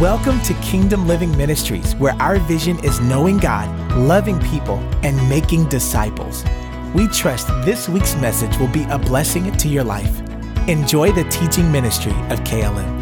Welcome to Kingdom Living Ministries, where our vision is knowing God, loving people, and making disciples. We trust this week's message will be a blessing to your life. Enjoy the teaching ministry of KLM.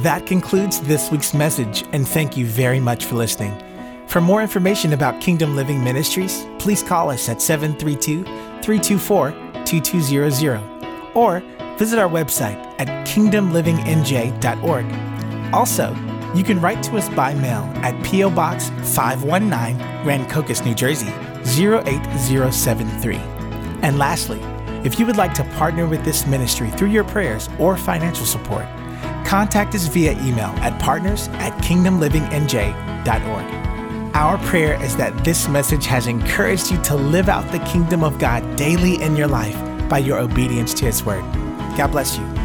That concludes this week's message, and thank you very much for listening. For more information about Kingdom Living Ministries, please call us at 732 324 2200 or visit our website at kingdomlivingnj.org. Also, you can write to us by mail at P.O. Box 519, Rancocas, New Jersey 08073. And lastly, if you would like to partner with this ministry through your prayers or financial support, contact us via email at partners at kingdomlivingnj.org. Our prayer is that this message has encouraged you to live out the kingdom of God daily in your life by your obedience to His word. God bless you.